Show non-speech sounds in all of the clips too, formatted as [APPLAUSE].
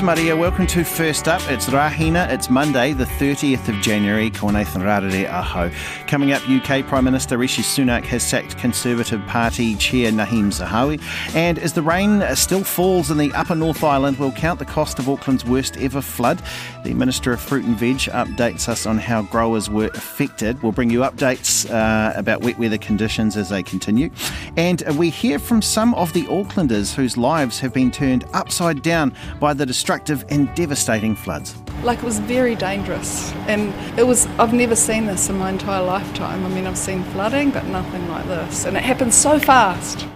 Ata mārie, welcome to First Up. It's Rahina. It's Monday, the 30th of January. Ko Nathan Rarere Aho. Coming up, UK Prime Minister Rishi Sunak has sacked Conservative Party Chair Nadhim Zahawi. And as the rain still falls in the upper North Island, we'll count the cost of Auckland's worst ever flood. The Minister of Fruit and Veg updates us on how growers were affected. We'll bring you updates uh, about wet weather conditions as they continue. And we hear from some of the Aucklanders whose lives have been turned upside down by the destructive and devastating floods. Like it was very dangerous, and it was. I've never seen this in my entire lifetime. I mean, I've seen flooding, but nothing like this, and it happened so fast.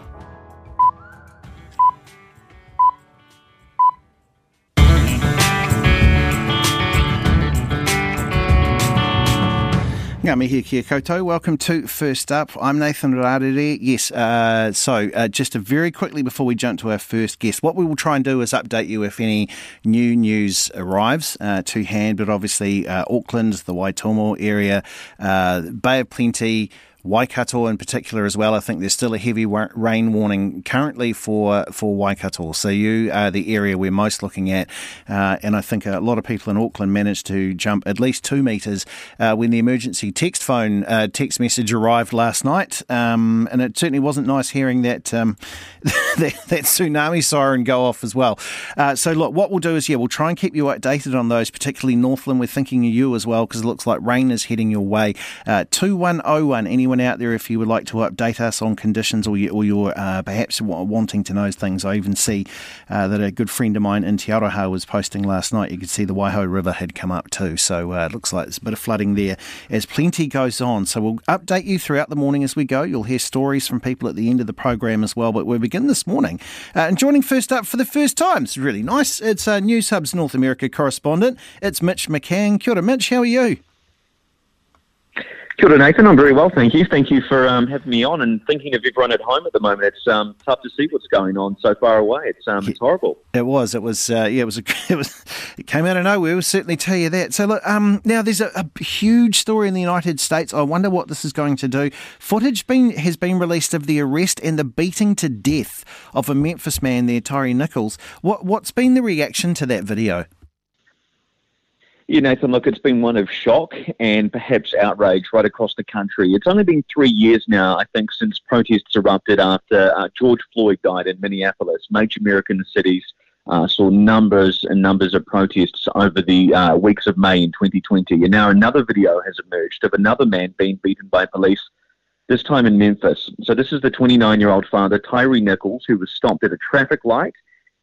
Ngā mihi kia koutou. Welcome to First Up. I'm Nathan Rarere. Yes, uh, so uh, just very quickly before we jump to our first guest, what we will try and do is update you if any new news arrives uh, to hand, but obviously uh, Auckland, the Waitomo area, uh, Bay of Plenty, Waikato in particular as well. I think there's still a heavy rain warning currently for for Waikato. So you are the area we're most looking at, uh, and I think a lot of people in Auckland managed to jump at least two metres uh, when the emergency text phone uh, text message arrived last night. Um, and it certainly wasn't nice hearing that um, [LAUGHS] that, that, tsunami siren go off as well. Uh, so look, what we'll do is yeah, we'll try and keep you updated on those, particularly Northland. We're thinking of you as well because it looks like rain is heading your way. Uh, two one oh one. Anyone anyone out there, if you would like to update us on conditions or, you, or you're uh, perhaps wanting to know things, I even see uh, that a good friend of mine in Te Aroha was posting last night. You could see the Waihou River had come up too. So uh, it looks like there's a bit of flooding there as plenty goes on. So we'll update you throughout the morning as we go. You'll hear stories from people at the end of the program as well. But we begin this morning. Uh, and joining first up for the first time, it's really nice. It's uh, Newshub's North America correspondent. It's Mitch McCann. Kia ora, Mitch. How are you? Kia ora, Nathan. I'm very well, thank you. Thank you for um, having me on and thinking of everyone at home at the moment. It's um, tough to see what's going on so far away. It's um, it's horrible. It was. It was. Uh, yeah. It was. A, [LAUGHS] it was. It came out of nowhere. We'll certainly tell you that. So look. Um. Now there's a, a, huge story in the United States. I wonder what this is going to do. Footage been has been released of the arrest and the beating to death of a Memphis man there, Tyre Nichols. What What's been the reaction to that video? Yeah, Nathan, look, it's been one of shock and perhaps outrage right across the country. It's only been three years now, I think, since protests erupted after uh, George Floyd died in Minneapolis. Major American cities uh, saw numbers and numbers of protests over the uh, weeks of May in 2020. And now another video has emerged of another man being beaten by police, this time in Memphis. So this is the 29 year old father, Tyre Nichols, who was stopped at a traffic light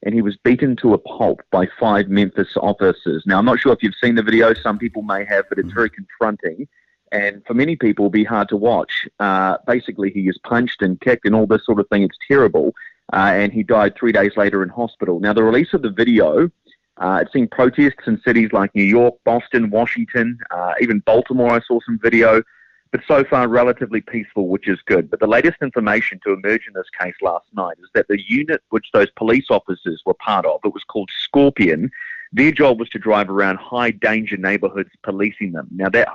and he was beaten to a pulp by five Memphis officers. Now, I'm not sure if you've seen the video. Some people may have, but it's very confronting. And for many people, it'll be hard to watch. Uh, basically, he is punched and kicked and all this sort of thing. It's terrible. Uh, and he died three days later in hospital. Now, the release of the video, uh, it's seen protests in cities like New York, Boston, Washington, uh, even Baltimore. I saw some video but so far relatively peaceful, which is good. But the latest information to emerge in this case last night is that the unit which those police officers were part of, it was called Scorpion, their job was to drive around high danger neighborhoods policing them. Now, that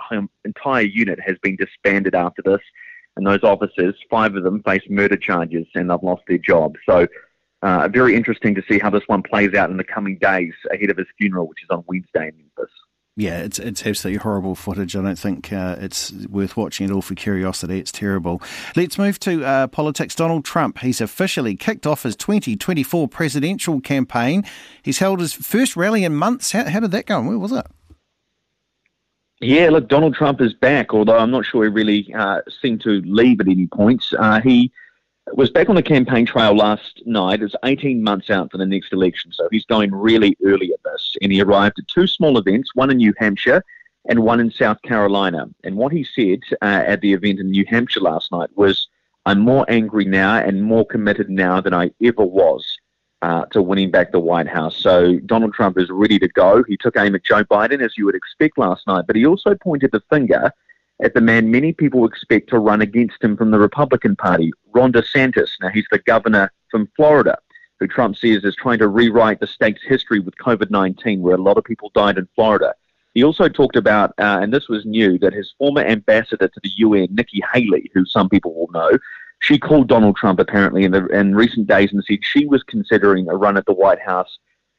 entire unit has been disbanded after this, and those officers, five of them, face murder charges and they've lost their job. So, uh, very interesting to see how this one plays out in the coming days ahead of his funeral, which is on Wednesday in Memphis yeah, it's it's absolutely horrible footage. I don't think uh, it's worth watching at all for curiosity. It's terrible. Let's move to uh, politics. Donald Trump. He's officially kicked off his 2024 presidential campaign. He's held his first rally in months. How, how did that go? Where was it? Yeah, look, Donald Trump is back, although I'm not sure he really uh, seemed to leave at any points. Uh, he was back on the campaign trail last night. It's 18 months out for the next election, so he's going really early at this. And he arrived at two small events, one in New Hampshire and one in South Carolina. And what he said uh, at the event in New Hampshire last night was, I'm more angry now and more committed now than I ever was uh, to winning back the White House. So Donald Trump is ready to go. He took aim at Joe Biden, as you would expect last night, but he also pointed the finger at the man many people expect to run against him from the Republican Party, Ron DeSantis. Now, he's the governor from Florida, who Trump says is trying to rewrite the state's history with COVID 19, where a lot of people died in Florida. He also talked about, uh, and this was new, that his former ambassador to the UN, Nikki Haley, who some people will know, she called Donald Trump apparently in, the, in recent days and said she was considering a run at the White House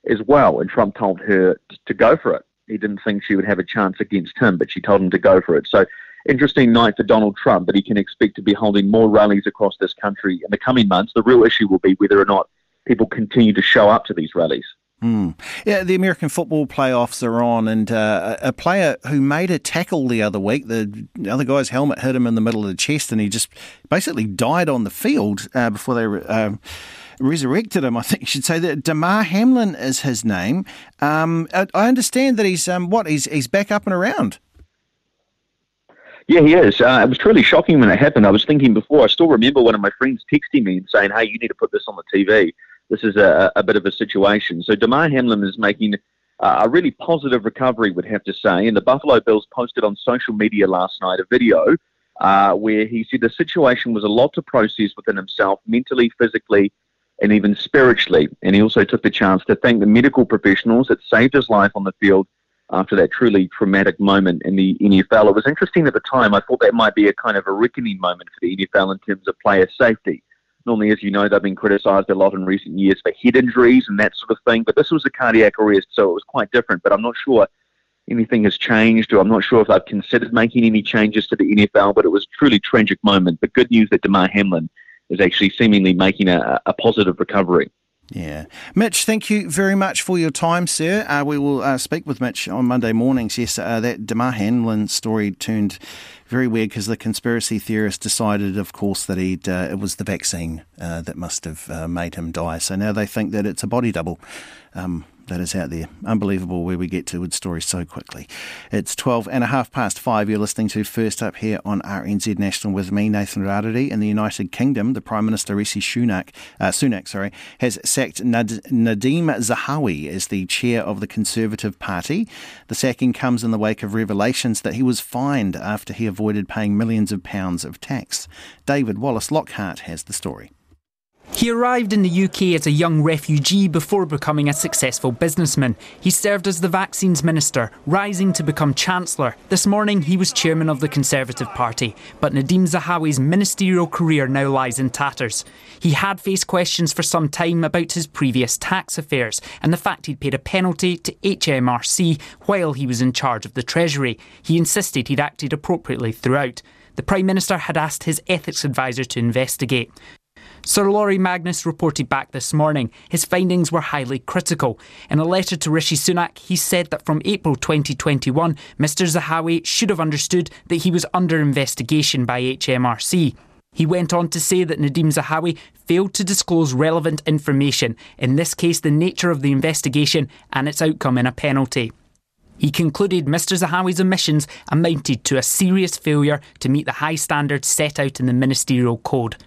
as well. And Trump told her to go for it. He didn't think she would have a chance against him, but she told him to go for it. So, interesting night for Donald Trump, but he can expect to be holding more rallies across this country in the coming months. The real issue will be whether or not people continue to show up to these rallies. Mm. Yeah, the American football playoffs are on, and uh, a player who made a tackle the other week, the other guy's helmet hit him in the middle of the chest, and he just basically died on the field uh, before they uh, resurrected him. I think you should say that Damar Hamlin is his name. Um, I, understand that he's um, what he's he's back up and around. Yeah, he is. Uh, it was truly shocking when it happened. I was thinking before. I still remember one of my friends texting me and saying, "Hey, you need to put this on the TV." this is a, a bit of a situation. So Damar Hamlin is making a really positive recovery, would have to say. And the Buffalo Bills posted on social media last night a video uh, where he said the situation was a lot to process within himself, mentally, physically, and even spiritually. And he also took the chance to thank the medical professionals that saved his life on the field after that truly traumatic moment in the NFL. It was interesting at the time. I thought that might be a kind of a reckoning moment for the NFL in terms of player safety. Normally, as you know, they've been criticised a lot in recent years for head injuries and that sort of thing. But this was a cardiac arrest, so it was quite different. But I'm not sure anything has changed, or I'm not sure if they've considered making any changes to the NFL. But it was a truly tragic moment. But good news that Damar Hamlin is actually seemingly making a, a positive recovery. Yeah. Mitch, thank you very much for your time, sir. Uh, we will uh, speak with Mitch on Monday mornings. Yes, uh, that Damar Hamlin story turned very weird because the conspiracy theorists decided, of course, that he'd, uh, it was the vaccine uh, that must have uh, made him die. So now they think that it's a body double. Um, that is out there. Unbelievable where we get to with stories so quickly. It's 12 and a half past five. You're listening to First Up here on RNZ National with me, Nathan Rarere. In the United Kingdom, the Prime Minister Rishi Sunak, uh, Sunak sorry, has sacked Nad- Zahawi as the chair of the Conservative Party. The sacking comes in the wake of revelations that he was fined after he avoided paying millions of pounds of tax. David Wallace Lockhart has the story. He arrived in the UK as a young refugee before becoming a successful businessman. He served as the Vaccines Minister, rising to become Chancellor. This morning, he was chairman of the Conservative Party, but Nadhim Zahawi's ministerial career now lies in tatters. He had faced questions for some time about his previous tax affairs and the fact he'd paid a penalty to HMRC while he was in charge of the Treasury. He insisted he'd acted appropriately throughout. The Prime Minister had asked his ethics advisor to investigate. Sir Laurie Magnus reported back this morning. His findings were highly critical. In a letter to Rishi Sunak, he said that from April 2021, Mr Zahawi should have understood that he was under investigation by HMRC. He went on to say that Nadhim Zahawi failed to disclose relevant information, in this case, the nature of the investigation and its outcome in a penalty. He concluded Mr Zahawi's omissions amounted to a serious failure to meet the high standards set out in the Ministerial Code.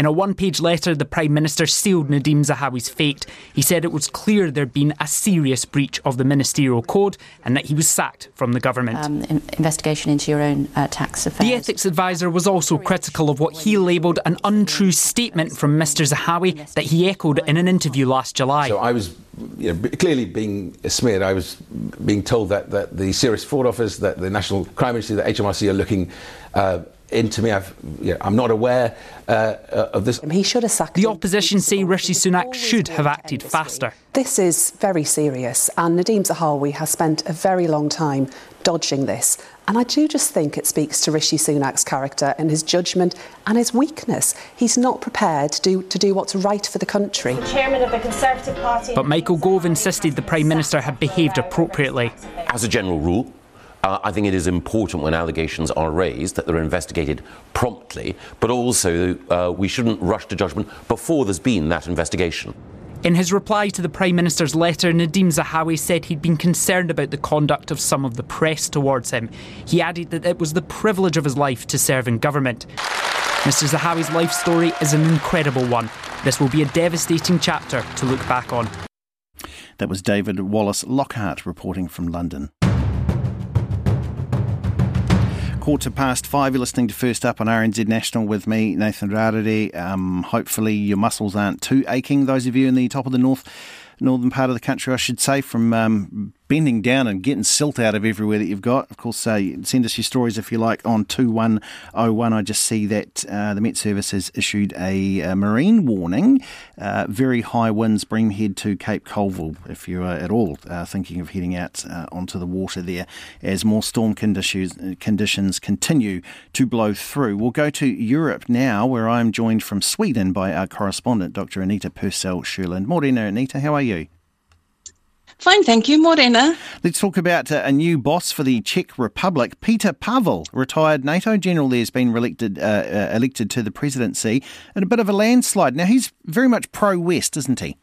In a one page letter, the Prime Minister sealed Nadhim Zahawi's fate. He said it was clear there'd been a serious breach of the ministerial code and that he was sacked from the government. Um, investigation into your own uh, tax affairs. The ethics advisor was also critical of what he labelled an untrue statement from Mr Zahawi that he echoed in an interview last July. So I was you know, clearly being smeared. I was being told that, that the Serious Fraud Office, that the National Crime Agency, that HMRC are looking. Uh, into me. I've, you know, I'm not aware uh, uh of this. He should have sacked. The opposition say Rishi Sunak should have acted faster. This is very serious, and Nadhim Zahawi has spent a very long time dodging this. And I do just think it speaks to Rishi Sunak's character and his judgment and his weakness. He's not prepared to do, to do what's right for the country. The chairman of the Conservative Party. But Michael Gove insisted the Prime Minister had behaved appropriately. As a general rule, uh, I think it is important when allegations are raised that they're investigated promptly, but also uh, we shouldn't rush to judgment before there's been that investigation. In his reply to the Prime Minister's letter, Nadhim Zahawi said he'd been concerned about the conduct of some of the press towards him. He added that it was the privilege of his life to serve in government. Mr Zahawi's life story is an incredible one. This will be a devastating chapter to look back on. That was David Wallace Lockhart reporting from London. Quarter past five, you're listening to First Up on RNZ National with me, Nathan Rarere. Um, hopefully, your muscles aren't too aching. Those of you in the top of the north, northern part of the country, I should say, from um, bending down and getting silt out of everywhere that you've got. Of course, uh, send us your stories if you like on 2101. I just see that uh, the Met Service has issued a, a marine warning. Uh, very high winds, Bream Head to Cape Colville, if you're at all uh, thinking of heading out uh, onto the water there, as more storm conditions, conditions continue to blow through. We'll go to Europe now, where I'm joined from Sweden by our correspondent, Dr. Anita Purcell Sherland. Morena, Anita, how are you? Fine, thank you. Morena. Let's talk about uh, a new boss for the Czech Republic. Peter Pavel, retired NATO general there, has been elected, uh, uh, elected to the presidency in a bit of a landslide. Now, he's very much pro West, isn't he?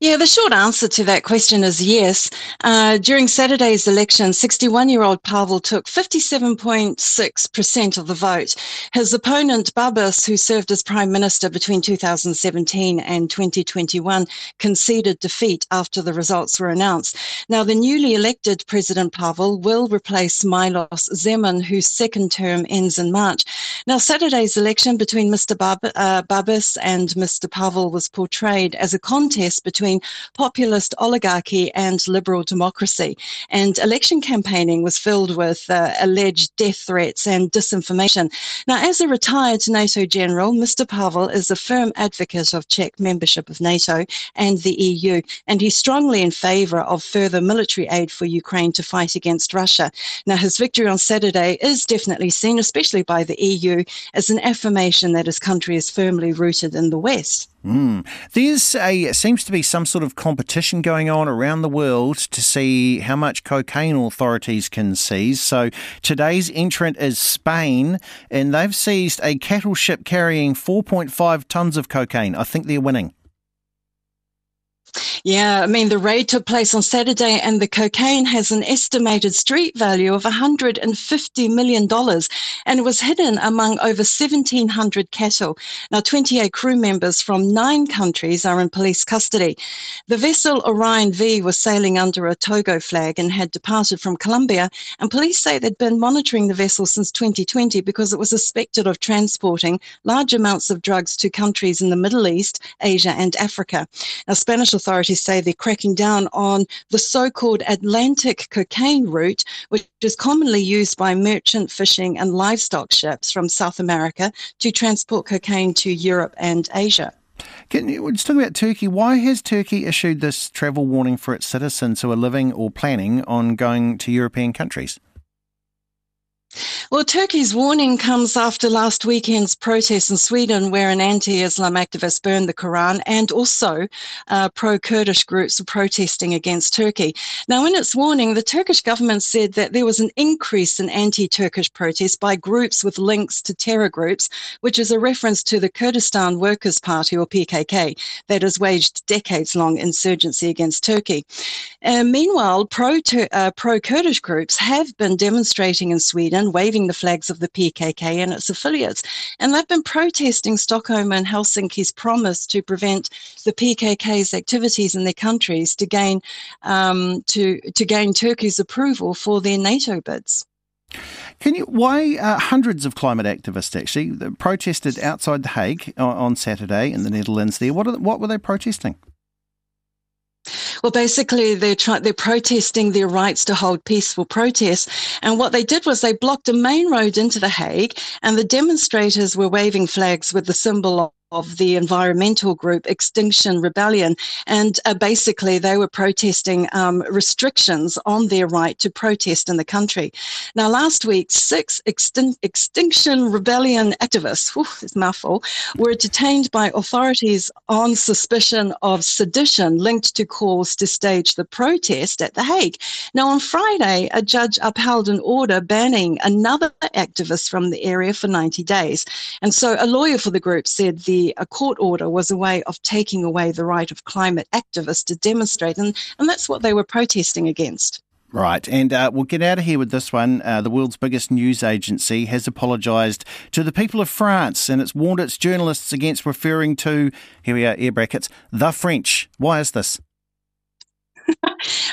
Yeah, the short answer to that question is yes. Uh, during Saturday's election, 61 year old Pavel took 57.6% of the vote. His opponent, Babis, who served as Prime Minister between 2017 and 2021, conceded defeat after the results were announced. Now, the newly elected President Pavel will replace Milos Zeman, whose second term ends in March. Now, Saturday's election between Mr. Bab- uh, and Mr. Pavel was portrayed as a contest between populist oligarchy and liberal democracy. And election campaigning was filled with uh, alleged death threats and disinformation. Now, as a retired NATO general, Mr. Pavel is a firm advocate of Czech membership of NATO and the EU, and he's strongly in favour of further military aid for Ukraine to fight against Russia. Now, his victory on Saturday is definitely seen, especially by the EU, as an affirmation that his country is firmly rooted in the West. Mm. There's a seems to be some sort of competition going on around the world to see how much cocaine authorities can seize. So today's entrant is Spain, and they've seized a cattle ship carrying 4.5 tons of cocaine. I think they're winning. Yeah, I mean, the raid took place on Saturday, and the cocaine has an estimated street value of $150 million and was hidden among over 1,700 cattle. Now, 28 crew members from nine countries are in police custody. The vessel Orion V was sailing under a Togo flag and had departed from Colombia, and police say they'd been monitoring the vessel since 2020 because it was suspected of transporting large amounts of drugs to countries in the Middle East, Asia, and Africa. Now, Spanish authorities say they're cracking down on the so called Atlantic cocaine route, which is commonly used by merchant fishing and livestock ships from South America to transport cocaine to Europe and Asia. Can you just talk about Turkey? Why has Turkey issued this travel warning for its citizens who are living or planning on going to European countries? Well, Turkey's warning comes after last weekend's protests in Sweden, where an anti Islam activist burned the Quran, and also uh, pro Kurdish groups were protesting against Turkey. Now, in its warning, the Turkish government said that there was an increase in anti Turkish protests by groups with links to terror groups, which is a reference to the Kurdistan Workers' Party, or PKK, that has waged decades long insurgency against Turkey. Uh, meanwhile, pro uh, Kurdish groups have been demonstrating in Sweden, waving the flags of the PKK and its affiliates. And they've been protesting Stockholm and Helsinki's promise to prevent the PKK's activities in their countries to gain um, to to gain Turkey's approval for their NATO bids. Can you? Why uh, hundreds of climate activists actually protested outside The Hague on, on Saturday in the Netherlands? There, what are, what were they protesting? Well, basically, they're they're protesting their rights to hold peaceful protests. And what they did was they blocked a main road into The Hague, and the demonstrators were waving flags with the symbol of the environmental group Extinction Rebellion. And uh, basically, they were protesting um, restrictions on their right to protest in the country. Now, last week, six Extin- Extinction Rebellion activists, whew, it's mouthful, were detained by authorities on suspicion of sedition linked to calls to stage the protest at The Hague. Now, on Friday, a judge upheld an order banning another activist from the area for 90 days. And so a lawyer for the group said the a court order was a way of taking away the right of climate activists to demonstrate, and, and that's what they were protesting against. Right, and uh, we'll get out of here with this one. Uh, the world's biggest news agency has apologised to the people of France and it's warned its journalists against referring to, here we are, air brackets, the French. Why is this?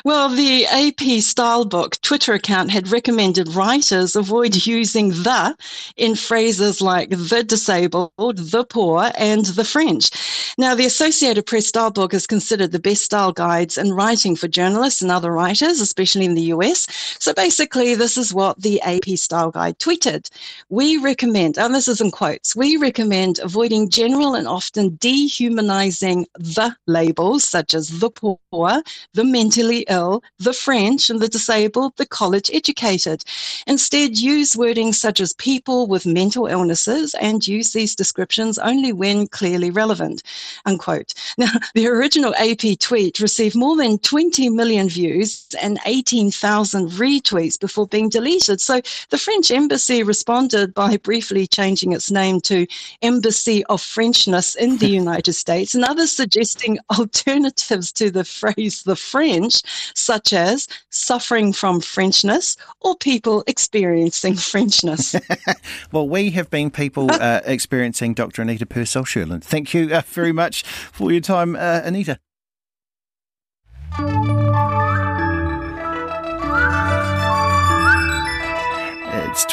Well, the AP Stylebook Twitter account had recommended writers avoid using the in phrases like the disabled, the poor, and the French. Now, the Associated Press style book is considered the best style guides in writing for journalists and other writers, especially in the US. So basically, this is what the AP Style Guide tweeted. We recommend, and this is in quotes, we recommend avoiding general and often dehumanizing the labels such as the poor, the mentally ill, the French and the disabled, the college educated. Instead, use wording such as people with mental illnesses and use these descriptions only when clearly relevant. Unquote. [LAUGHS] Now, the original AP tweet received more than 20 million views and 18,000 retweets before being deleted. So the French embassy responded by briefly changing its name to Embassy of Frenchness in the [LAUGHS] United States and others suggesting alternatives to the phrase the French, such as suffering from Frenchness or people experiencing Frenchness. [LAUGHS] well, we have been people [LAUGHS] uh, experiencing Dr. Anita Purcell Sherland. Thank you uh, very much for your time, uh, Anita.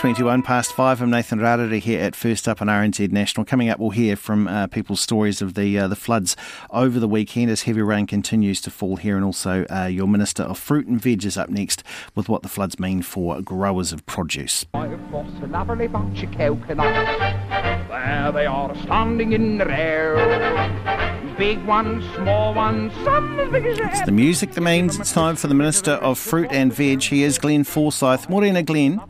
21 past five. I'm Nathan Rarere here at First Up on RNZ National. Coming up, we'll hear from uh, people's stories of the uh, the floods over the weekend as heavy rain continues to fall here, and also uh, your Minister of Fruit and Veg is up next with what the floods mean for growers of produce. There they are standing in the air. Big ones, small ones, some as big as It's the music that means it's time for the Minister of Fruit and Veg. He is Glenn Forsyth. Morena, Glenn.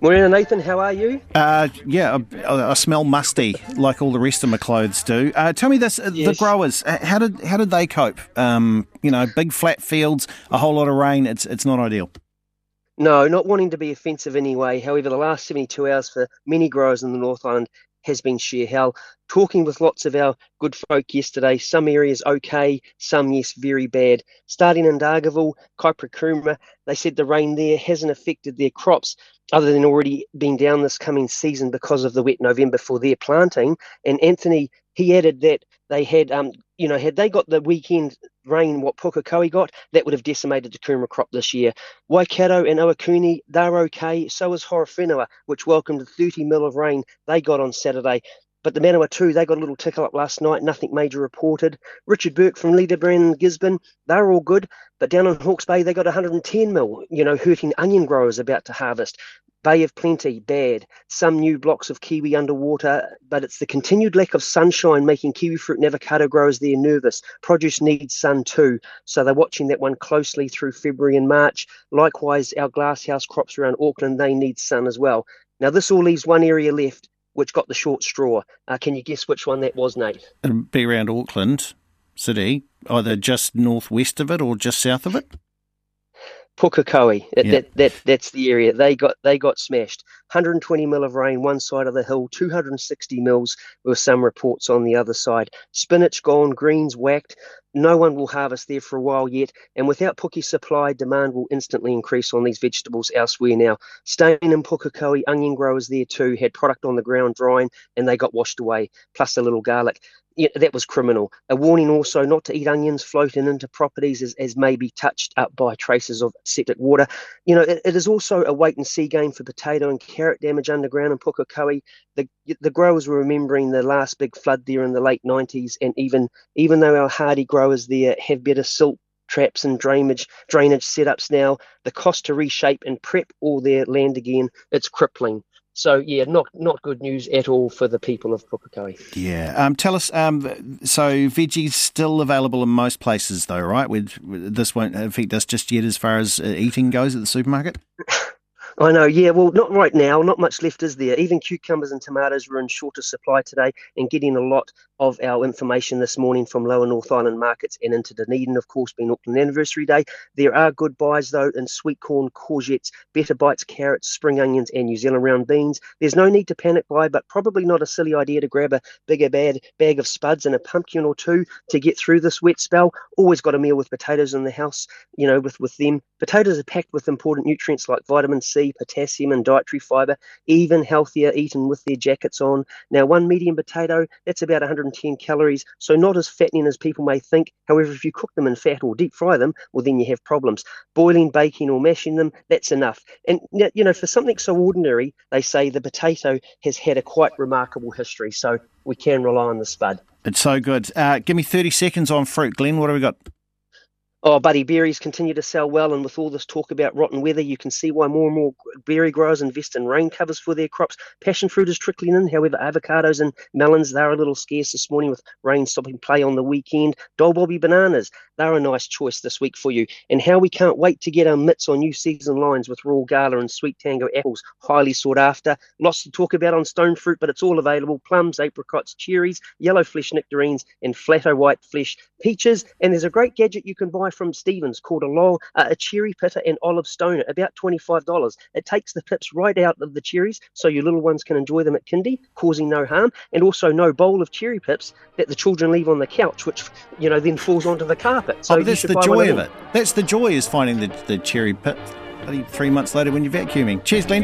Morena, Nathan, how are you? Uh, yeah, I, I, smell musty like all the rest of my clothes do. Uh, tell me this: uh, yes. the growers, uh, how did how did they cope? Um, you know, big flat fields, a whole lot of rain. It's it's not ideal. No, not wanting to be offensive anyway. However, the last 72 hours for many growers in the North Island has been sheer hell. Talking with lots of our good folk yesterday, some areas okay, some yes, very bad. Starting in Dargaville, Kaipara they said the rain there hasn't affected their crops other than already being down this coming season because of the wet November for their planting. And Anthony, he added that they had, um, you know, had they got the weekend rain what Pukekohe got, that would have decimated the kumara crop this year. Waikato and Ohakune, they're okay. So is Horowhenua, which welcomed 30 mil of rain they got on Saturday. But the Manawatu, they got a little tickle up last night, nothing major reported. Richard Burke from LeaderBrand and Gisborne, they're all good. But down on Hawke's Bay, they got 110 mil, you know, hurting onion growers about to harvest. Bay of Plenty, bad. Some new blocks of kiwi underwater, but it's the continued lack of sunshine making kiwi fruit and avocado growers there nervous. Produce needs sun too, so they're watching that one closely through February and March. Likewise, our glasshouse crops around Auckland, they need sun as well. Now, this all leaves one area left, which got the short straw. Uh, can you guess which one that was, Nate? It'd be around Auckland City, either just northwest of it or just south of it. Pukekohe, yep. that, that that's the area they got they got smashed. 120 mil of rain one side of the hill, 260 mils with some reports on the other side. Spinach gone, greens whacked. No one will harvest there for a while yet, and without Puki supply, demand will instantly increase on these vegetables elsewhere now. Stain and Pukekohe, onion growers there too, had product on the ground drying and they got washed away, plus a little garlic yeah, that was criminal. A warning also not to eat onions floating into properties as, as may be touched up by traces of septic water. You know, it, it is also a wait and see game for potato and carrot damage underground in Pukekohe. The the growers were remembering the last big flood there in the late 90s, and even even though our hardy growers there have better silt traps and drainage drainage setups now, the cost to reshape and prep all their land again, it's crippling. So yeah, not not good news at all for the people of Pukekohe. Yeah. Um, tell us. Um, so veggies still available in most places, though, right? We'd, this won't affect us just yet as far as uh, eating goes at the supermarket. [LAUGHS] I know, yeah. Well, not right now. Not much left is there. Even cucumbers and tomatoes were in shorter supply today, and getting a lot of our information this morning from Lower North Island markets and into Dunedin, of course, being Auckland Anniversary Day. There are good buys though in sweet corn, courgettes, better bites, carrots, spring onions, and New Zealand round beans. There's no need to panic buy, but probably not a silly idea to grab a bigger bad bag of spuds and a pumpkin or two to get through this wet spell. Always got a meal with potatoes in the house, you know, with with them. Potatoes are packed with important nutrients like vitamin C potassium, and dietary fiber, even healthier eaten with their jackets on. Now, one medium potato, that's about 110 calories, so not as fattening as people may think. However, if you cook them in fat or deep fry them, well, then you have problems. Boiling, baking, or mashing them, that's enough. And, you know, for something so ordinary, they say the potato has had a quite remarkable history, so we can rely on the spud. It's so good. Uh, give me 30 seconds on fruit. Glenn, what have we got? Oh, buddy, berries continue to sell well, and with all this talk about rotten weather, you can see why more and more berry growers invest in rain covers for their crops. Passion fruit is trickling in, however, avocados and melons, they're a little scarce this morning with rain stopping play on the weekend. Dole Bobby bananas, they're a nice choice this week for you. And how we can't wait to get our mitts on new season lines with Royal Gala and Sweet Tango apples, highly sought after. Lots to talk about on stone fruit, but it's all available plums, apricots, cherries, yellow flesh nectarines, and flatto white flesh peaches. And there's a great gadget you can buy from Stevens called a long, uh, a cherry pitter and olive stoner, about $25. It takes the pips right out of the cherries so your little ones can enjoy them at kindy, causing no harm, and also no bowl of cherry pips that the children leave on the couch, which, you know, then falls onto the carpet. So oh, that's the joy of it. That's the joy is finding the, the cherry pit three months later when you're vacuuming. Cheers, Glenn.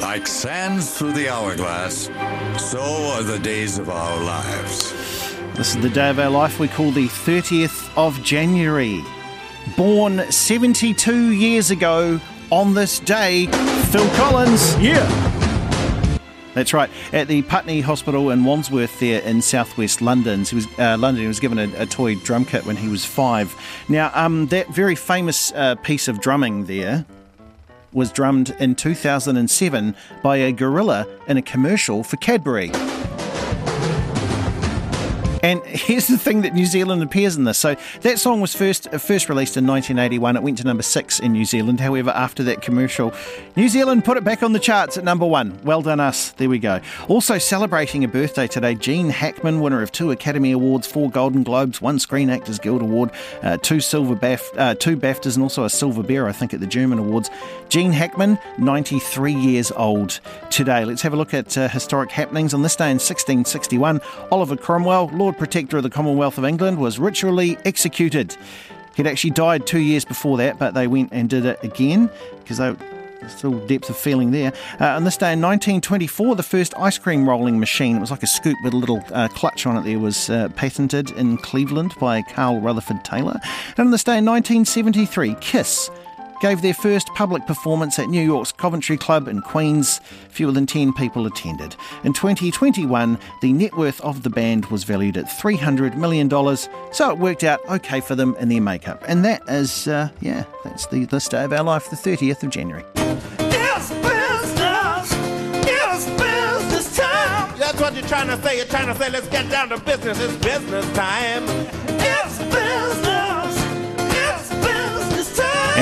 Like sands through the hourglass, so are the days of our lives. This is the day of our life we call the 30th of January. Born 72 years ago on this day, Phil Collins. Yeah. That's right. At the Putney Hospital in Wandsworth, there in southwest London, he was uh, London. He was given a, a, toy drum kit when he was five. Now, um, that very famous uh, piece of drumming there was drummed in 2007 by a gorilla in a commercial for Cadbury. And here's the thing that New Zealand appears in this. So that song was first first released in 1981. It went to number six in New Zealand. However, after that commercial, New Zealand put it back on the charts at number one. Well done, us. There we go. Also celebrating a birthday today, Gene Hackman, winner of two Academy Awards, four Golden Globes, one Screen Actors Guild Award, uh, two silver Baf- uh, two BAFTAs, and also a Silver Bear, I think, at the German Awards. Gene Hackman, 93 years old today. Let's have a look at uh, historic happenings. On this day in 1661, Oliver Cromwell, Lord Lord Protector of the Commonwealth of England, was ritually executed. He'd actually died two years before that, but they went and did it again because they still depth of feeling there. Uh, on this day in 1924, the first ice cream rolling machine, it was like a scoop with a little uh, clutch on it there, was uh, patented in Cleveland by Carl Rutherford Taylor. And on this day in 1973, Kiss gave their first public performance at New York's Coventry Club in Queens. Fewer than 10 people attended. In 2021, the net worth of the band was valued at $300 million, so it worked out okay for them in their makeup. And that is, uh, yeah, that's the, this day of our life, the 30th of January. That's what you're trying to say. You're trying to say, let's get down to business. It's business time. It's business.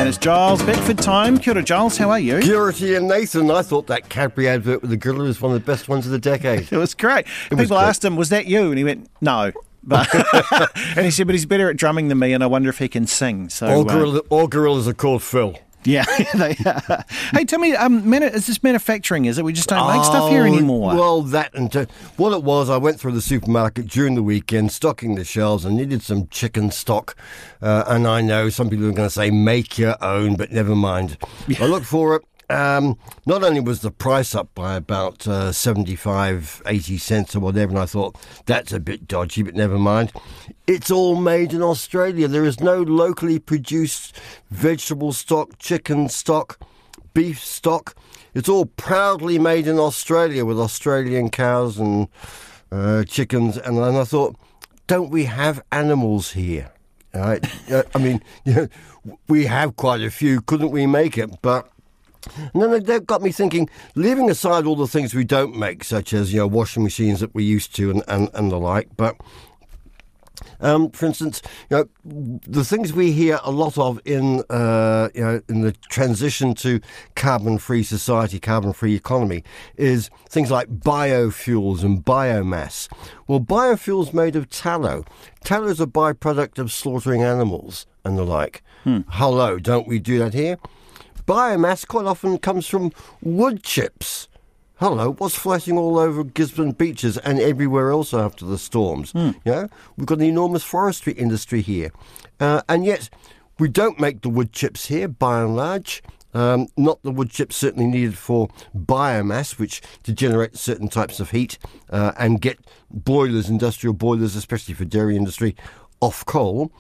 And it's Giles Beckford time. Kia ora, Giles. How are you? Kia ora you, Nathan. I thought that Cadbury advert with the gorilla was one of the best ones of the decade. it was great. It People was asked him, was that you? And he went, no. But [LAUGHS] [LAUGHS] and he said, but he's better at drumming than me, and I wonder if he can sing. So all, uh, all gorillas are called Phil. Yeah, [LAUGHS] they are. Hey, tell me, um, manu- is this manufacturing? Is it we just don't make stuff here Oh, anymore? Well, that and t- what it was, I went through the supermarket during the weekend, stocking the shelves, and needed some chicken stock. Uh, and I know some people are going to say make your own, but never mind. I looked for it. Um, not only was the price up by about uh, 75, 80 cents or whatever, and I thought that's a bit dodgy, but never mind. It's all made in Australia. There is no locally produced vegetable stock, chicken stock, beef stock. It's all proudly made in Australia with Australian cows and uh, chickens. And then I thought, don't we have animals here? [LAUGHS] I mean, [LAUGHS] we have quite a few. Couldn't we make it? But and then that got me thinking, leaving aside all the things we don't make, such as, you know, washing machines that we used to and, and, and the like, but um, for instance, you know, the things we hear a lot of in uh, you know in the transition to carbon-free society, carbon-free economy, is things like biofuels and biomass. Well, biofuels made of tallow. Tallow is a byproduct of slaughtering animals and the like. Hello, don't we do that here? Biomass quite often comes from wood chips. Hello, what's flashing all over Gisborne beaches and everywhere else after the storms? You know, we've got an enormous forestry industry here. Uh, and yet, we don't make the wood chips here, by and large. Um, not the wood chips certainly needed for biomass, which to generate certain types of heat uh, and get boilers, industrial boilers, especially for dairy industry, off coal.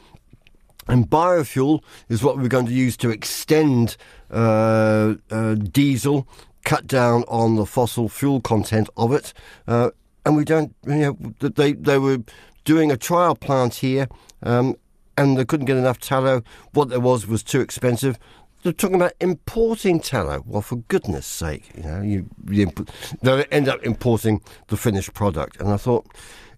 And biofuel is what we're going to use to extend uh, uh, diesel, cut down on the fossil fuel content of it. Uh, and we don't, you know, they, they were doing a trial plant here um, and they couldn't get enough tallow. What there was was too expensive. They're talking about importing tallow. Well, for goodness sake, you know, you, you imp- they end up importing the finished product. And I thought,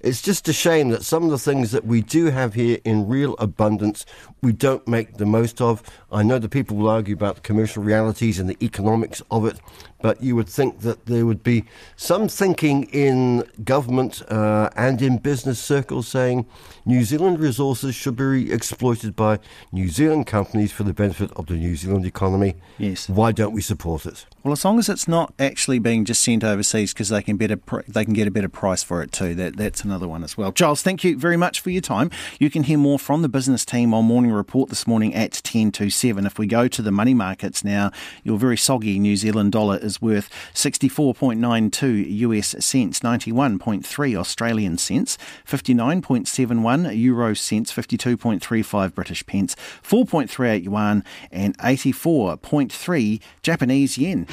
it's just a shame that some of the things that we do have here in real abundance, we don't make the most of. I know the people will argue about the commercial realities and the economics of it, but you would think that there would be some thinking in government uh, and in business circles saying New Zealand resources should be exploited by New Zealand companies for the benefit of the New Zealand economy. Yes. Why don't we support it? Well, as long as it's not actually being just sent overseas because they can better pr- they can get a better price for it too. That that's another one as well. Giles, thank you very much for your time. You can hear more from the business team on Morning Report this morning at ten to seven. If we go to the money markets now, your very soggy New Zealand dollar is worth sixty four point nine two US cents, ninety one point three Australian cents, fifty nine point seven one euro cents, fifty two point three five British pence, four point three eight yuan, and eighty four point three Japanese yen.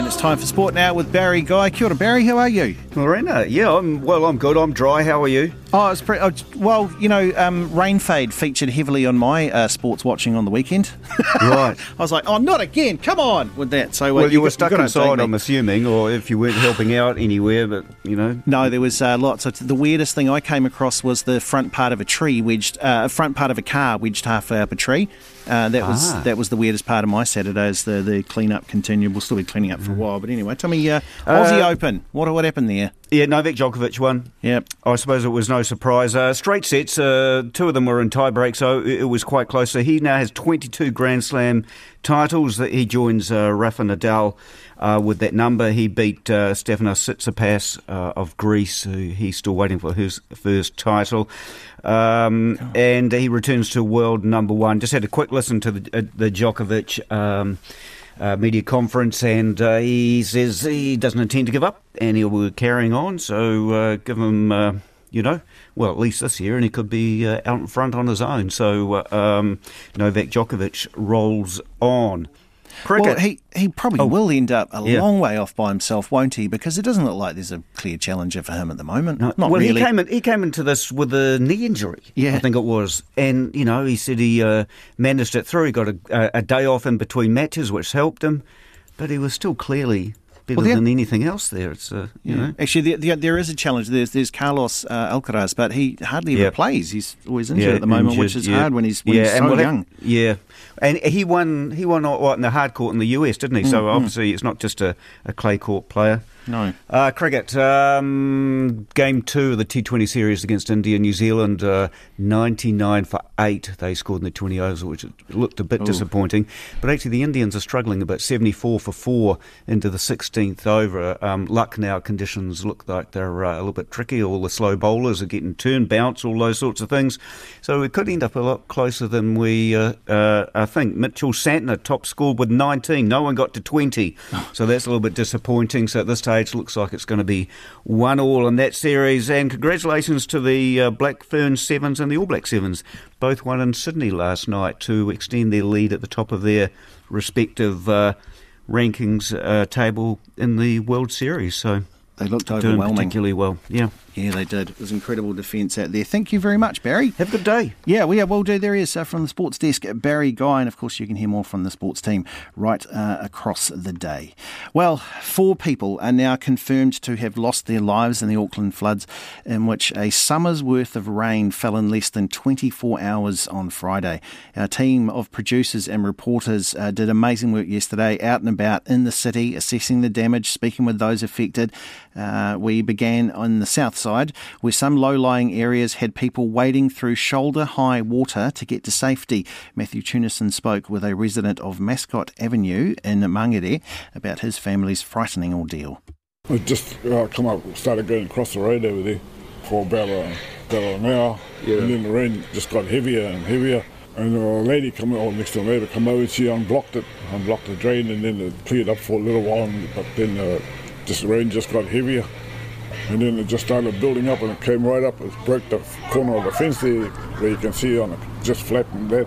And it's time for sport now with Barry Guy. Kia ora, Barry. How are you? Lorena, yeah, I'm well. I'm good. I'm dry. How are you? Oh, it's pretty. Oh, well, you know, um, Rain Fade featured heavily on my uh, sports watching on the weekend. [LAUGHS] Right. I was like, oh, not again! Come on with that. So, uh, well, you, were got- stuck inside, I'm assuming, or if you weren't helping out anywhere, but you know. No, there was uh, lots. Of, the weirdest thing I came across was the front part of a tree wedged, uh, front part of a car wedged halfway up a tree. Uh, that was Ah. that was the weirdest part of my Saturdays. The the clean up continued. We'll still be cleaning up for a while, but anyway, tell me, uh, Aussie Uh, Open. What what happened there? Yeah, Novak Djokovic won. Yep. I suppose it was no surprise. Uh, straight sets, uh, two of them were in tie break, so it, it was quite close. So he now has 22 Grand Slam titles. That He joins uh, Rafa Nadal uh, with that number. He beat uh, Stefanos Tsitsipas uh, of Greece, who he's still waiting for his first title. Um, and he returns to world number one. Just had a quick listen to the, uh, the Djokovic. Um, uh, media conference, and uh, he says he doesn't intend to give up, and he'll be carrying on. So uh, give him, uh, you know, well at least this year, and he could be uh, out in front on his own. So uh, um, Novak Djokovic rolls on. Cricket. Well, he he probably Oh. will end up a Yeah. long way off by himself, won't he? Because it doesn't look like there's a clear challenger for him at the moment. Not well, really. he came in, he came into this with a knee injury. Yeah. I think it was, and you know, he said he uh, managed it through. He got a, a, day off in between matches, which helped him, but he was still clearly better Well, than anything else there. It's uh, you know. Actually, there, is a challenge. There's, there's Carlos uh, Alcaraz, but he hardly Yeah. ever plays. He's always injured at the moment, which is yeah. hard when he's when he's so well, young. Yeah, and he won. He won what in the hard court in the US, didn't he? So Mm, mm. obviously, it's not just a, a clay court player. No. Uh, cricket, um, game two of the T20 series against India, New Zealand, uh, 99 for 8 they scored in the 20 overs, which looked a bit Ooh. disappointing. But actually, the Indians are struggling about 74 for 4 into the 16th over. Um, Lucknow conditions look like they're uh, a little bit tricky. All the slow bowlers are getting turned, bounce, all those sorts of things. So it could end up a lot closer than we uh, uh, I think. Mitchell Santner top scored with 19. No one got to 20. [LAUGHS] So that's a little bit disappointing. So at this stage, looks like it's going to be one all in that series. And congratulations to the uh, Black Fern Sevens and the All Black Sevens. Both won in Sydney last night to extend their lead at the top of their respective uh, rankings uh, table in the World Series. So They looked doing particularly well. Yeah. Yeah, they did. It was incredible defence out there. Thank you very much, Barry. Have a good day. Yeah, we will do. There he is uh, from the sports desk, Barry Guy, and of course you can hear more from the sports team right uh, across the day. Well, four people are now confirmed to have lost their lives in the Auckland floods, in which a summer's worth of rain fell in less than 24 hours on Friday. Our team of producers and reporters uh, did amazing work yesterday, out and about in the city, assessing the damage, speaking with those affected. Uh, we began on the south side, where some low lying areas had people wading through shoulder high water to get to safety. Matthew Tunison spoke with a resident of Mascot Avenue in Mangere about his family's frightening ordeal. We just uh, come up, started going across the road over there for about, a, about an hour, and then the rain just got heavier and heavier, And a lady come, or next door neighbour come over and she unblocked it, unblocked the drain, and then it cleared up for a little while. But then uh, the rain just got heavier, and then it just started building up, and it came right up. It broke the corner of the fence there, where you can see on it, just flattened that,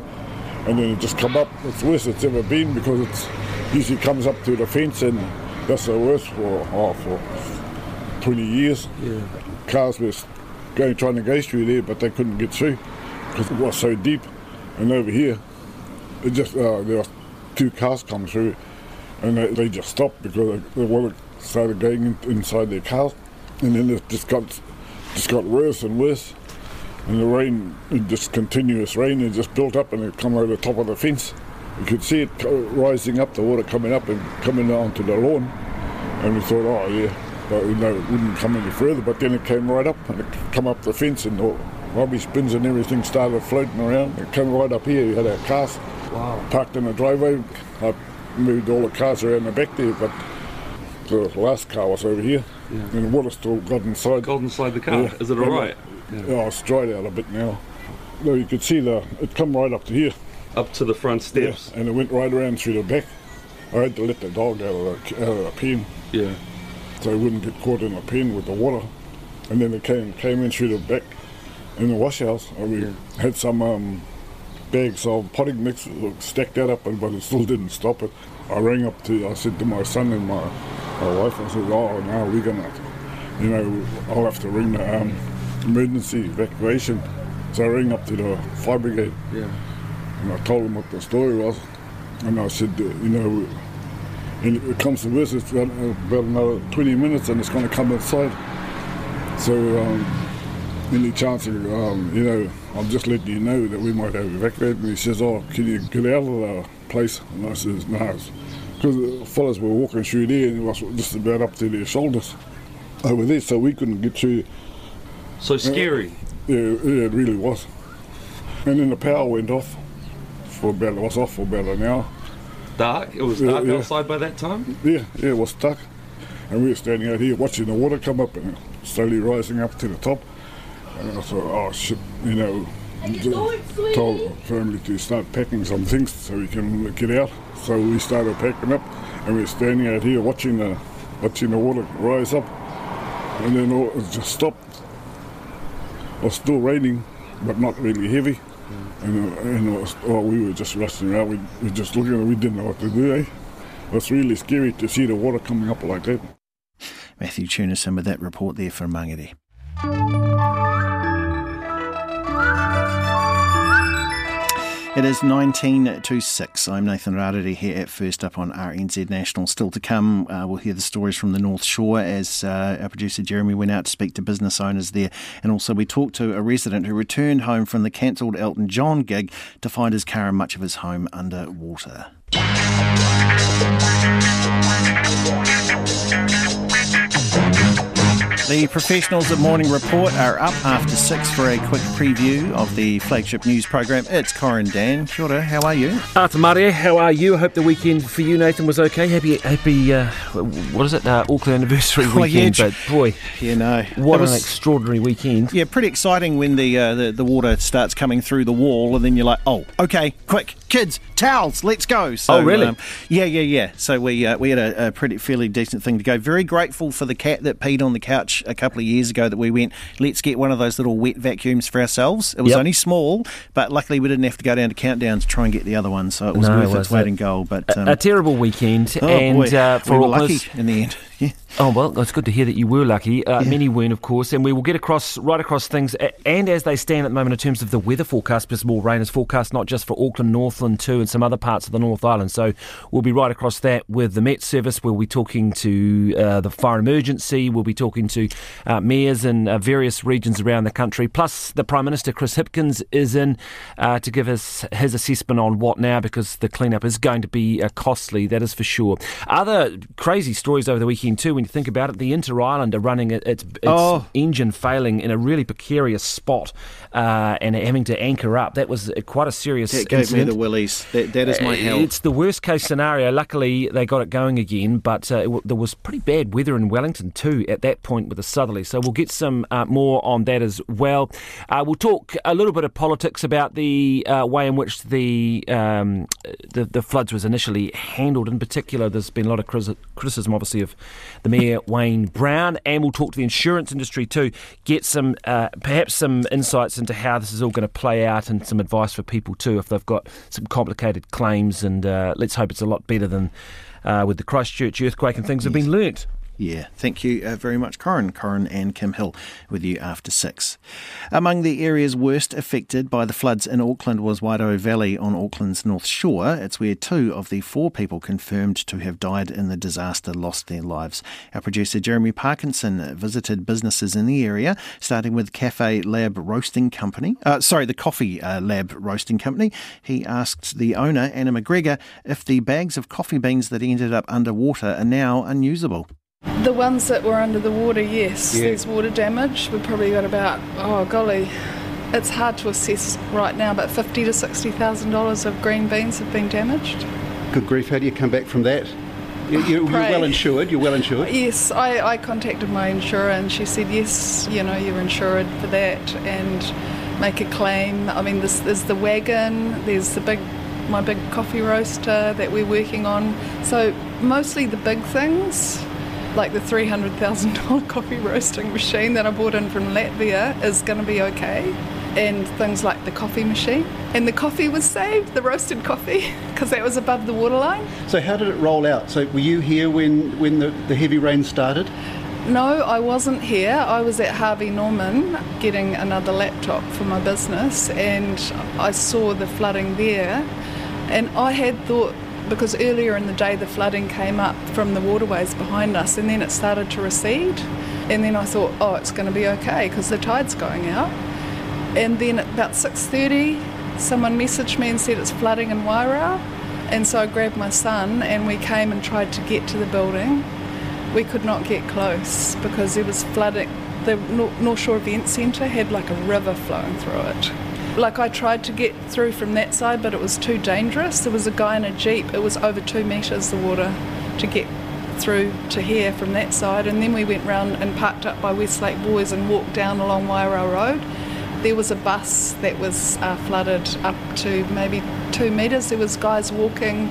and then it just come up. It's worse it's ever been because it's usually comes up to the fence, and that's the worst for oh, for 20 years. Yeah. Cars were going trying to go through there, but they couldn't get through because it was so deep. And over here, it just uh, there was two cars come through, and they, they just stopped because the water started going in, inside their cars, and then it just got just got worse and worse. And the rain, just continuous rain, it just built up and it come over the top of the fence. You could see it rising up, the water coming up and coming onto the lawn. And we thought, oh yeah, but you know, it wouldn't come any further. But then it came right up and it come up the fence and the rubbish bins and everything started floating around. It came right up here. You had our cars Wow. parked in the driveway. I moved all the cars around the back there, but the last car was over here. And the water still got inside. Got inside the car. Is it all uh, right? Yeah. it's dried out a bit now. No, you could see the it come right up to here. Up to the front steps. Yeah, and it went right around through the back. I had to let the dog out of the, out of the pen. Yeah. So it wouldn't get caught in the pen with the water. And then it came came in through the back in the wash house. And we had some um, bags of potting mix stacked that up, but it still didn't stop it. I rang up to, I said to my son and my, my wife, I said, oh, no, we're going to, you know, I'll have to ring the um, emergency evacuation. So I rang up to the fire brigade. Yeah. And I told them what the story was. And I said, uh, you know, and it comes to worse, it's about another 20 minutes and it's going to come inside. So, um, any chance of, um, you know, I'm just letting you know that we might have evacuated. And he says, oh, can you get out of the place? And I says, no. Because the fellas were walking through there and it was just about up to their shoulders over there, so we couldn't get through. So scary. Yeah, yeah, it really was. And then the power went off for about, it was off for about an hour. Dark. It was dark yeah. outside by that time. Yeah, yeah, it was stuck. And we were standing out here watching the water come up and slowly rising up to the top. And I thought, oh shit, you know, just told family to start packing some things so we can get out. So we started packing up and we were standing out here watching the watching the water rise up. And then all, it just stopped. It was still raining, but not really heavy. And, uh, and was, oh, we were just rushing around. We were just looking and we didn't know what to do. Eh? It was really scary to see the water coming up like that. Matthew Theunissen with that report there from Mangere. It is 19 to 6. I'm Nathan Rarere here at First Up on RNZ National. Still to come, uh, we'll hear the stories from the North Shore as uh, our producer Jeremy went out to speak to business owners there. And also, we talked to a resident who returned home from the cancelled Elton John gig to find his car and much of his home under water. The professionals at Morning Report are up after six for a quick preview of the flagship news program. It's Corin Dann. Kia ora, how are you? Ata mārie, how are you? I hope the weekend for you, Nathan, was okay. Happy, happy. Uh, what is it? Uh, Auckland anniversary [LAUGHS] Oh, yeah, but boy, you know, what was- an extraordinary weekend. Yeah, pretty exciting when the, uh, the the water starts coming through the wall, and then you're like, oh, okay, quick, kids, towels, let's go. So, Oh, really? um, yeah, yeah, yeah. So we uh, we had a, a pretty fairly decent thing to go. Very grateful for the cat that peed on the couch a couple of years ago. That we went, let's get one of those little wet vacuums for ourselves. It was Yep. only small, but luckily we didn't have to go down to countdown to try and get the other one. So it was No, worth it its weight in gold. But um, a, a terrible weekend, oh, and boy, uh, for we were lucky in the end. Yeah. Oh well, it's good to hear that you were lucky. Uh, Many weren't, of course, and we will get across right across things and as they stand at the moment in terms of the weather forecast, because more rain is forecast not just for Auckland, Northland too, and some other parts of the North Island. So we'll be right across that with the MetService. We'll be talking to uh, the fire emergency. We'll be talking to uh, mayors in uh, various regions around the country. Plus, the Prime Minister Chris Hipkins is in uh, to give us his assessment on what now, because the cleanup is going to be uh, costly. That is for sure. Other crazy stories over the weekend weekend too. When you think about it, the Interislander running its, its Oh. engine failing in a really precarious spot uh, and having to anchor up. That was quite a serious. That gave incident. me the willies. That, that is my hell. It's the worst case scenario. Luckily, they got it going again, but uh, it w- there was pretty bad weather in Wellington too at that point with the southerly. So we'll get some uh, more on that as well. Uh, we'll talk a little bit of politics about the uh, way in which the, um, the the floods was initially handled. In particular, there's been a lot of criticism, obviously, of the mayor Wayne Brown, and we'll talk to the insurance industry too. Get some uh, perhaps some insights into how this is all going to play out, and some advice for people too if they've got some complicated claims. And uh, let's hope it's a lot better than uh, with the Christchurch earthquake and things have been learnt. Yeah, thank you uh, very much, Corin. Corin and Kim Hill with you after six. Among the areas worst affected by the floods in Auckland was Wairau Valley on Auckland's North Shore. It's where two of the four people confirmed to have died in the disaster lost their lives. Our producer Jeremy Parkinson visited businesses in the area, starting with Cafe Lab Roasting Company. Uh, sorry, the Coffee uh, Lab Roasting Company. He asked the owner, Anna McGregor, if the bags of coffee beans that ended up underwater are now unusable. The ones that were under the water, yes, Yeah. there's water damage. We've probably got about oh golly, it's hard to assess right now, but fifty to sixty thousand dollars of green beans have been damaged. Good grief, how do you come back from that? You, you, you're well insured, you're well insured. Yes, I, I contacted my insurer and she said yes, you know you're insured for that and make a claim. I mean, this there's the wagon, there's the big my big coffee roaster that we're working on. So mostly the big things like the $300,000 [LAUGHS] coffee roasting machine that I bought in from Latvia is going to be okay. And things like the coffee machine. And the coffee was saved, the roasted coffee, [LAUGHS] because that was above the waterline. So how did it roll out? So were you here when, when the, the heavy rain started? No, I wasn't here. I was at Harvey Norman getting another laptop for my business, and I saw the flooding there. And I had thought, because earlier in the day the flooding came up from the waterways behind us, and then it started to recede. And then I thought, oh, it's going to be okay because the tide's going out. And then at about 6:30, someone messaged me and said it's flooding in Wairau. And so I grabbed my son and we came and tried to get to the building we could not get close because there was flooding. The North Shore Event Centre had like a river flowing through it. Like I tried to get through from that side, but it was too dangerous. There was a guy in a jeep. It was over two metres the water to get through to here from that side, and then we went round and parked up by Westlake Boys and walked down along Wairau Road. There was a bus that was uh, flooded up to maybe two metres. There was guys walking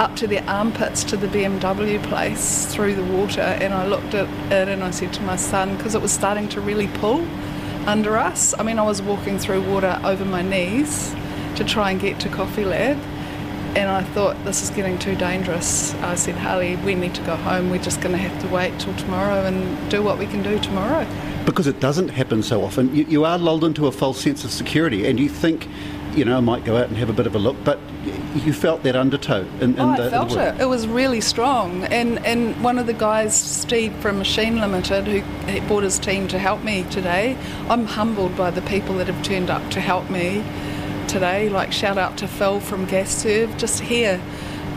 up to their armpits to the BMW place through the water, and I looked at it and I said to my son, because it was starting to really pull under us. I mean, I was walking through water over my knees to try and get to Coffee Lab, and I thought this is getting too dangerous. I said, Harley, we need to go home. We're just going to have to wait till tomorrow and do what we can do tomorrow. Because it doesn't happen so often, you, you are lulled into a false sense of security and you think, you know, I might go out and have a bit of a look, but you felt that undertow in, in oh, the I felt it. It was really strong. And and one of the guys, Steve from Machine Limited, who brought his team to help me today, I'm humbled by the people that have turned up to help me today. Like shout out to Phil from Gas Serve, just here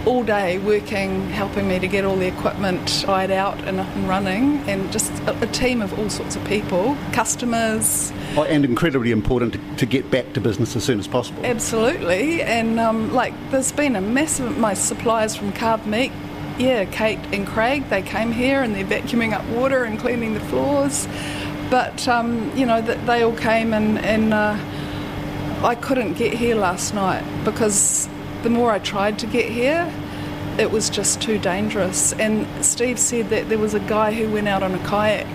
all day working, helping me to get all the equipment eyed out and up and running, and just a, a team of all sorts of people, customers, Oh, and incredibly important to, to get back to business as soon as possible. Absolutely, and um, like there's been a massive. My suppliers from Carb Meat, yeah, Kate and Craig, they came here and they're vacuuming up water and cleaning the floors. But um, you know, th- they all came and and uh, I couldn't get here last night because the more I tried to get here, it was just too dangerous. And Steve said that there was a guy who went out on a kayak,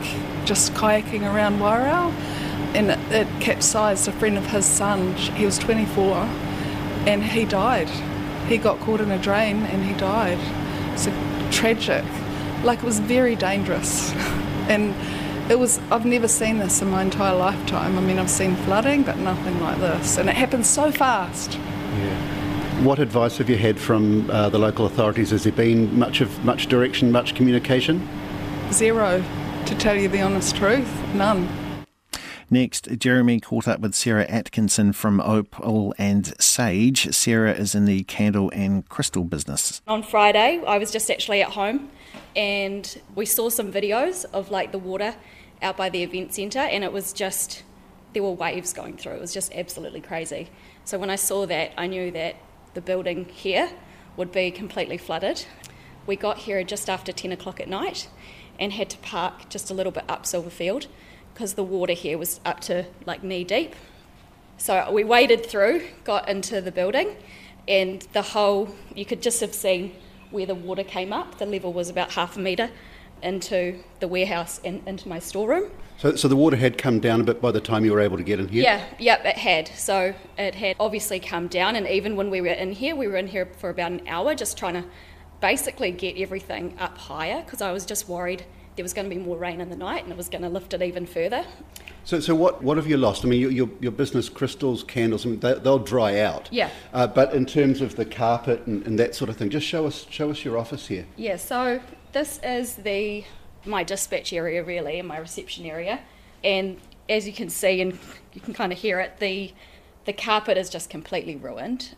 just kayaking around Wairau, and it, it capsized. A friend of his son, he was 24, and he died. He got caught in a drain and he died. It's tragic. Like it was very dangerous, [LAUGHS] and it was. I've never seen this in my entire lifetime. I mean, I've seen flooding, but nothing like this, and it happened so fast. What advice have you had from uh, the local authorities? Has there been much of much direction, much communication? Zero, to tell you the honest truth, none. Next, Jeremy caught up with Sarah Atkinson from Opal and Sage. Sarah is in the candle and crystal business. On Friday, I was just actually at home and we saw some videos of like the water out by the event centre and it was just there were waves going through. It was just absolutely crazy. So when I saw that, I knew that the building here would be completely flooded. We got here just after 10 o'clock at night and had to park just a little bit up Silverfield because the water here was up to like knee deep. So we waded through, got into the building, and the whole, you could just have seen where the water came up. The level was about half a metre into the warehouse and into my storeroom. So, so the water had come down a bit by the time you were able to get in here? Yeah, yep, it had. So it had obviously come down, and even when we were in here, we were in here for about an hour just trying to basically get everything up higher because I was just worried there was going to be more rain in the night and it was going to lift it even further. So, so what, what have you lost? I mean, your, your, your business, crystals, candles, I mean, they, they'll dry out. Yeah. Uh, but in terms of the carpet and, and that sort of thing, just show us show us your office here. Yeah. So this is the my dispatch area really, and my reception area, and as you can see and you can kind of hear it, the the carpet is just completely ruined.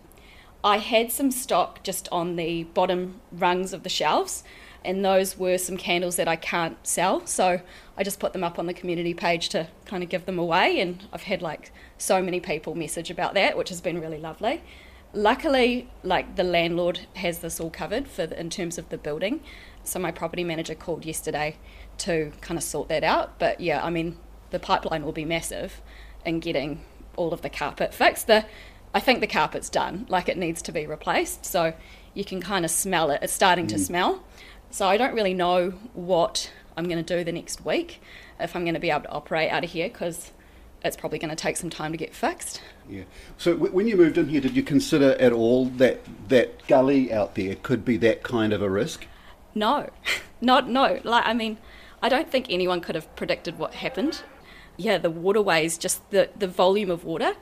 I had some stock just on the bottom rungs of the shelves, and those were some candles that I can't sell. So I just put them up on the community page to kind of give them away, and I've had like so many people message about that, which has been really lovely. Luckily, like the landlord has this all covered for the, in terms of the building. So my property manager called yesterday to kind of sort that out. But yeah, I mean, the pipeline will be massive in getting all of the carpet fixed. The I think the carpet's done, like it needs to be replaced. So you can kind of smell it. It's starting to mm. smell. So I don't really know what I'm going to do the next week if I'm going to be able to operate out of here because it's probably going to take some time to get fixed. Yeah. So w- when you moved in here, did you consider at all that that gully out there could be that kind of a risk? No, not no. Like I mean, I don't think anyone could have predicted what happened. Yeah, the waterways, just the the volume of water.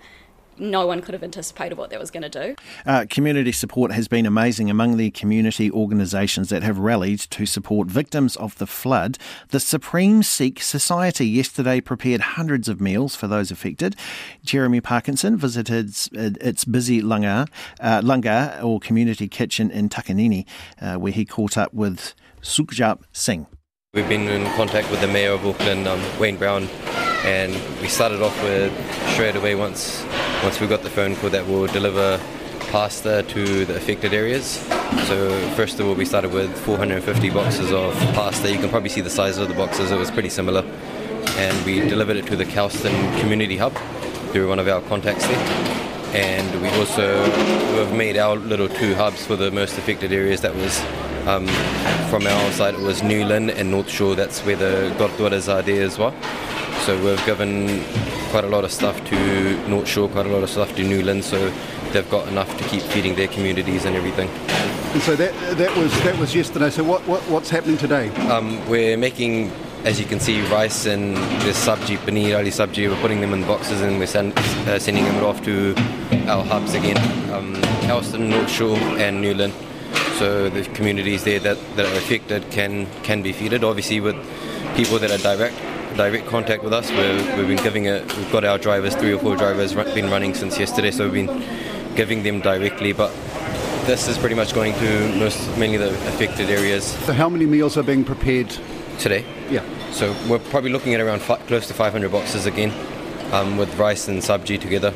No one could have anticipated what that was going to do. Uh, community support has been amazing among the community organisations that have rallied to support victims of the flood. The Supreme Sikh Society yesterday prepared hundreds of meals for those affected. Jeremy Parkinson visited its busy Langar, uh, Langar or community kitchen in Takanini, uh, where he caught up with Sukhjap Singh. We've been in contact with the Mayor of Auckland, um, Wayne Brown, and we started off with straight away once once we got the phone call that we'll deliver pasta to the affected areas. So first of all, we started with 450 boxes of pasta. You can probably see the size of the boxes; it was pretty similar, and we delivered it to the Kelston Community Hub through one of our contacts there. And we also have made our little two hubs for the most affected areas. That was um, from our side, it was New Lynn and North Shore. That's where the Gurdwaras are there as well. So we've given quite a lot of stuff to North Shore, quite a lot of stuff to New Lynn, so they've got enough to keep feeding their communities and everything. And so that that was that was yesterday. So what, what what's happening today? Um, we're making, as you can see, rice and the sabji, paneer ali sabji. We're putting them in boxes and we're send, uh, sending them off to our hubs again, um, Kelston, North Shore, and New Lynn. So the communities there that, that are affected can can be feeded. Obviously, with people that are direct direct contact with us. We're, we've been giving it. We've got our drivers, three or four drivers, been running since yesterday, so we've been giving them directly. But this is pretty much going to most mainly the affected areas. So how many meals are being prepared today? Yeah. So we're probably looking at around close to 500 boxes again, um, with rice and sabji together,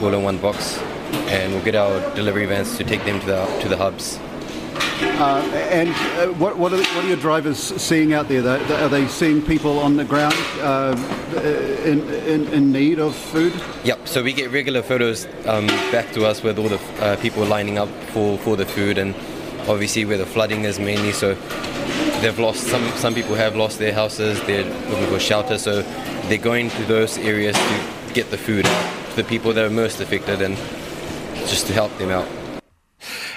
all in one box, and we'll get our delivery vans to take them to the to the hubs. Uh, and uh, what, what, are, what are your drivers seeing out there? Are they seeing people on the ground uh, in, in, in, need of food? Yep, so we get regular photos um, back to us with all the uh, people lining up for, for the food, and obviously where the flooding is mainly. So they've lost, some, some people have lost their houses, they're looking for shelter, so they're going to those areas to get the food to the people that are most affected and just to help them out.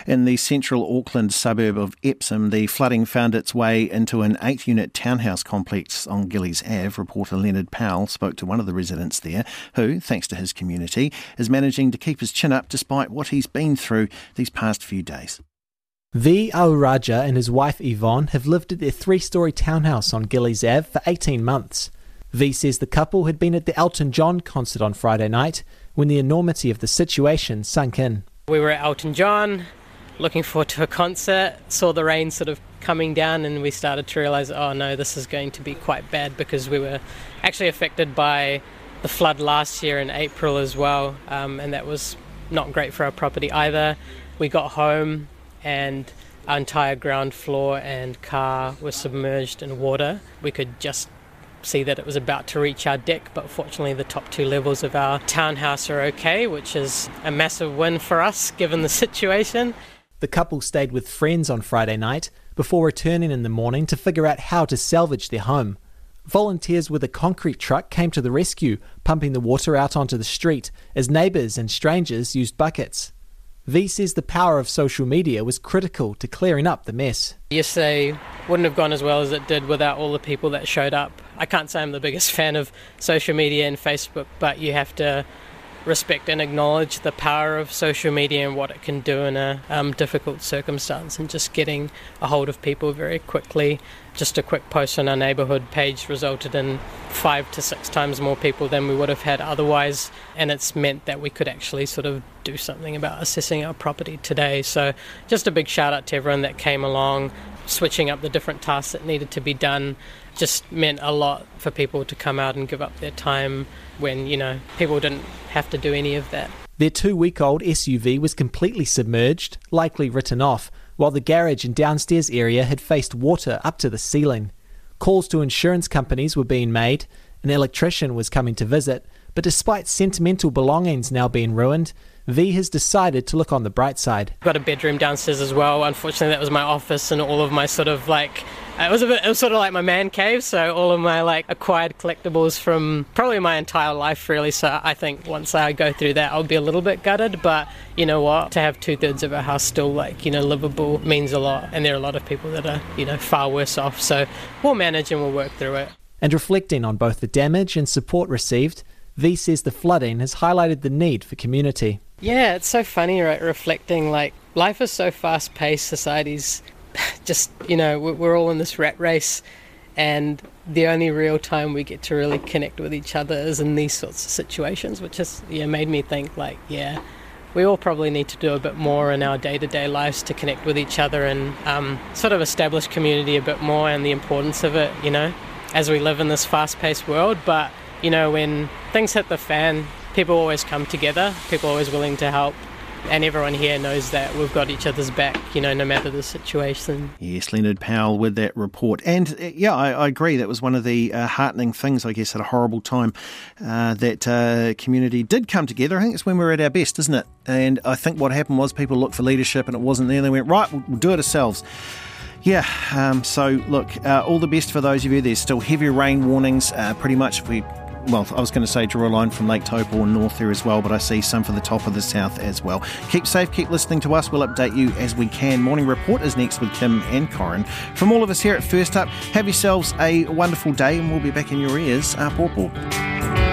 In the central Auckland suburb of Epsom, the flooding found its way into an eight unit townhouse complex on Gillies Ave. Reporter Leonard Powell spoke to one of the residents there, who, thanks to his community, is managing to keep his chin up despite what he's been through these past few days. V. Al Raja and his wife Yvonne have lived at their three story townhouse on Gillies Ave for 18 months. V says the couple had been at the Elton John concert on Friday night when the enormity of the situation sunk in. We were at Elton John, looking forward to a concert, saw the rain sort of coming down, and we started to realize, oh no, this is going to be quite bad because we were actually affected by the flood last year in April as well, um, and that was not great for our property either. We got home and our entire ground floor and car were submerged in water. We could just see that it was about to reach our deck, but fortunately, the top two levels of our townhouse are okay, which is a massive win for us given the [LAUGHS] situation. The couple stayed with friends on Friday night before returning in the morning to figure out how to salvage their home. Volunteers with a concrete truck came to the rescue, pumping the water out onto the street as neighbours and strangers used buckets. V says the power of social media was critical to clearing up the mess. Yesterday wouldn't have gone as well as it did without all the people that showed up. I can't say I'm the biggest [LAUGHS] fan of social media and Facebook, but you have to respect and acknowledge the power of social media and what it can do in a um, difficult circumstance and just getting a hold of people very quickly. Just a quick post on our neighbourhood page resulted in five to six times more people than we would have had otherwise, and it's meant that we could actually sort of do something about assessing our property today. So, just a big shout out to everyone that came along, switching up the different tasks that needed to be done just meant a lot for people to come out and give up their time when, you know, people didn't have to do any of that. Their two week old SUV was completely submerged, likely written off, while the garage and downstairs area had faced water up to the ceiling. Calls to insurance companies were being made, an electrician was coming to visit, but despite sentimental belongings now being ruined, V has decided to look on the bright side. Got a bedroom downstairs as well. Unfortunately, that was my office and all of my sort of like it was a bit, it was sort of like my man cave. So all of my like acquired collectibles from probably my entire life, really. So I think once I go through that, I'll be a little bit gutted. But you know what? To have two thirds of a house still like you know livable means a lot, and there are a lot of people that are you know far worse off. So we'll manage and we'll work through it. And reflecting on both the damage and support received, V says the flooding has highlighted the need for community. Yeah, it's so funny, right? Reflecting like life is so fast paced, society's [LAUGHS] just, you know, we're all in this rat race, and the only real time we get to really connect with each other is in these sorts of situations, which has yeah, made me think, like, yeah, we all probably need to do a bit more in our day to day lives to connect with each other and um, sort of establish community a bit more and the importance of it, you know, as we live in this fast paced world. But, you know, when things hit the fan, people always come together, people always willing to help. And everyone here knows that we've got each other's back, you know, no matter the situation. Yes, Leonard Powell with that report. And uh, yeah, I, I, agree. That was one of the uh, heartening things, I guess, at a horrible time uh, that uh, community did come together. I think it's when we are at our best, isn't it? And I think what happened was people looked for leadership and it wasn't there. They went, right, we'll, we'll do it ourselves. Yeah, um, so look, uh, all the best for those of you. There's still heavy rain warnings, uh, pretty much. If we well, I was going to say draw a line from Lake Taupo and north there as well, but I see some for the top of the south as well. Keep safe, keep listening to us. We'll update you as we can. Morning Report is next with Kim and Corin. From all of us here at First Up, have yourselves a wonderful day, and we'll be back in your ears. Uh, Pawpaw.